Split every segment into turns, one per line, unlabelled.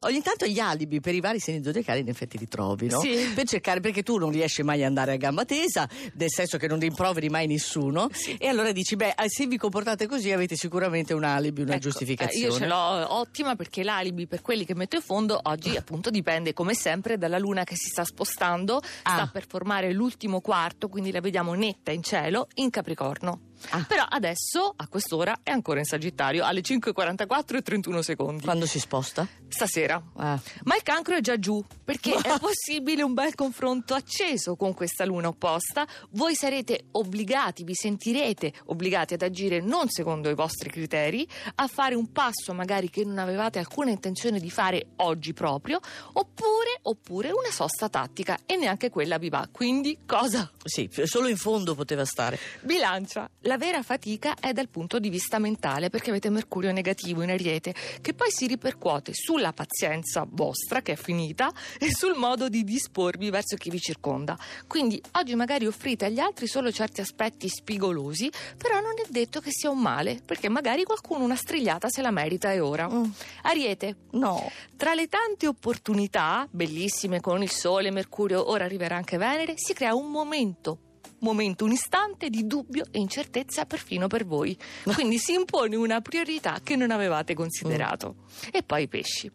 Ogni tanto gli alibi per i vari segni zodiacali in effetti li trovi, no?
Sì.
Per cercare, perché tu non riesci mai ad andare a gamba tesa, nel senso che non rimproveri mai nessuno. E allora dici, beh, eh, se vi comportate così avete sicuramente un alibi, una
Ecco,
giustificazione.
eh, io ce l'ho ottima perché l'alibi per quelli che metto in fondo oggi appunto dipende come sempre dalla luna che si sta spostando,
Ah.
sta per formare l'ultimo quarto, quindi la vediamo netta in cielo in Capricorno.
Ah.
Però adesso a quest'ora è ancora in Sagittario alle 5:44 e 31 secondi.
Quando si sposta?
Stasera.
Ah.
Ma il cancro è già giù, perché è possibile un bel confronto acceso con questa luna opposta. Voi sarete obbligati, vi sentirete obbligati ad agire non secondo i vostri criteri, a fare un passo magari che non avevate alcuna intenzione di fare oggi proprio, oppure, oppure una sosta tattica e neanche quella vi va. Quindi cosa?
Sì, solo in fondo poteva stare.
Bilancia. La vera fatica è dal punto di vista mentale perché avete Mercurio negativo in Ariete che poi si ripercuote sulla pazienza vostra che è finita e sul modo di disporvi verso chi vi circonda. Quindi oggi magari offrite agli altri solo certi aspetti spigolosi, però non è detto che sia un male perché magari qualcuno una strigliata se la merita e ora.
Mm.
Ariete.
No.
Tra le tante opportunità, bellissime con il Sole, Mercurio, ora arriverà anche Venere, si crea un momento momento, un istante di dubbio e incertezza perfino per voi. Quindi si impone una priorità che non avevate considerato. E poi i pesci.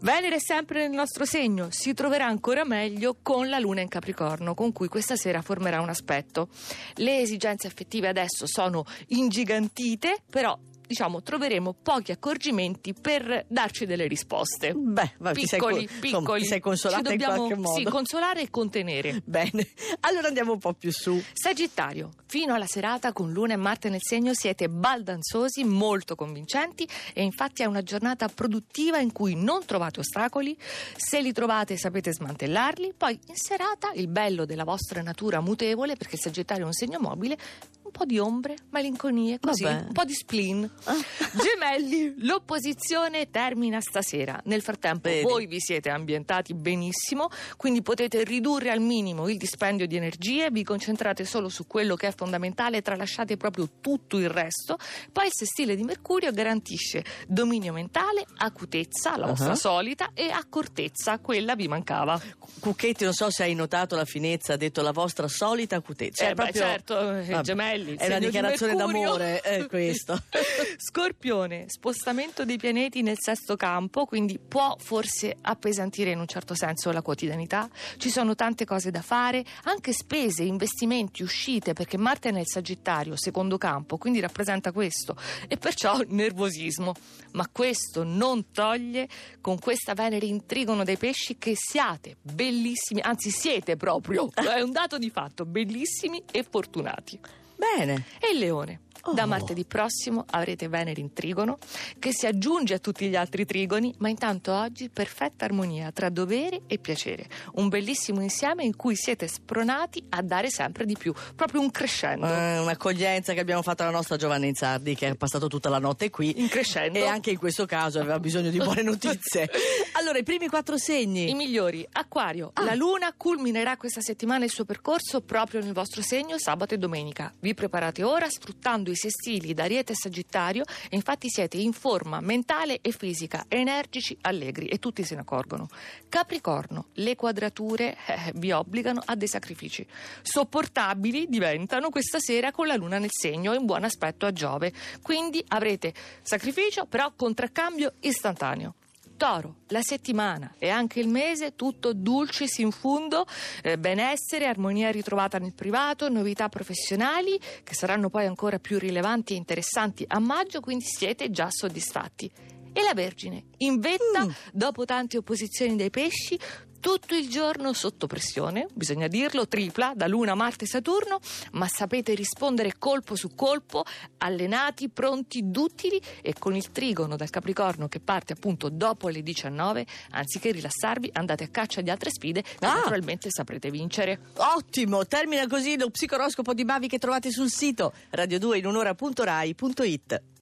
Venere è sempre nel nostro segno, si troverà ancora meglio con la luna in Capricorno, con cui questa sera formerà un aspetto. Le esigenze affettive adesso sono ingigantite, però diciamo troveremo pochi accorgimenti per darci delle risposte.
Beh, va, ti sei
Piccoli,
co- insomma,
piccoli.
ti sei consolata
Ci dobbiamo,
in qualche modo.
Sì, consolare e contenere.
Bene, allora andiamo un po' più su.
Sagittario, fino alla serata con Luna e Marte nel segno siete baldanzosi, molto convincenti e infatti è una giornata produttiva in cui non trovate ostacoli, se li trovate sapete smantellarli, poi in serata il bello della vostra natura mutevole, perché il Sagittario è un segno mobile, un po' di ombre, malinconie, così,
Vabbè.
un po' di spleen. Gemelli, l'opposizione termina stasera. Nel frattempo
Vedi.
voi vi siete ambientati benissimo, quindi potete ridurre al minimo il dispendio di energie, vi concentrate solo su quello che è fondamentale, tralasciate proprio tutto il resto. Poi il sestile di Mercurio garantisce dominio mentale, acutezza, la vostra
Ah.
solita, e accortezza, quella vi mancava.
Cucchetti, non so se hai notato la finezza, ha detto la vostra solita acutezza.
Eh, beh,
proprio-
certo, eh,
Vabbè,
gemelli, il
È una
di
dichiarazione
Mercurio.
d'amore, è questo.
Scorpione, spostamento dei pianeti nel sesto campo, quindi può forse appesantire in un certo senso la quotidianità. Ci sono tante cose da fare, anche spese, investimenti, uscite, perché Marte è nel Sagittario, secondo campo, quindi rappresenta questo, e perciò nervosismo. Ma questo non toglie con questa Venere in trigono dei pesci che siate bellissimi, anzi siete proprio, è un dato di fatto, bellissimi e fortunati.
Bene.
E il leone. Da
Oh.
martedì prossimo avrete Venere in trigono, che si aggiunge a tutti gli altri trigoni, ma intanto oggi perfetta armonia tra dovere e piacere. Un bellissimo insieme in cui siete spronati a dare sempre di più, proprio un crescendo.
Eh, un'accoglienza che abbiamo fatto alla nostra Giovanna Inzardi che è passato tutta la notte qui.
In crescendo.
E anche in questo caso aveva bisogno di buone notizie. Allora, i primi quattro segni.
I migliori. Acquario.
Ah.
La luna culminerà questa settimana il suo percorso proprio nel vostro segno sabato e domenica. Vi preparate ora sfruttando i sestili d'Ariete e Sagittario e infatti siete in forma mentale e fisica, energici, allegri e tutti se ne accorgono. Capricorno. Le quadrature eh, vi obbligano a dei sacrifici. Sopportabili diventano questa sera con la luna nel segno in buon aspetto a Giove. Quindi avrete sacrificio però contraccambio istantaneo. Toro, la settimana e anche il mese, tutto dulcis in fundo, eh, benessere, armonia ritrovata nel privato, novità professionali che saranno poi ancora più rilevanti e interessanti a maggio, quindi siete già soddisfatti. E la Vergine, in vetta,
Mm.
dopo tante opposizioni dei pesci, tutto il giorno sotto pressione, bisogna dirlo, tripla, da Luna, Marte e Saturno, ma sapete rispondere colpo su colpo, allenati, pronti, duttili e con il trigono dal Capricorno che parte appunto dopo le 19, anziché rilassarvi andate a caccia di altre sfide che
Ah!
naturalmente saprete vincere.
Ottimo, termina così lo psicoroscopo di Bavi che trovate sul sito radio2inunora.rai.it.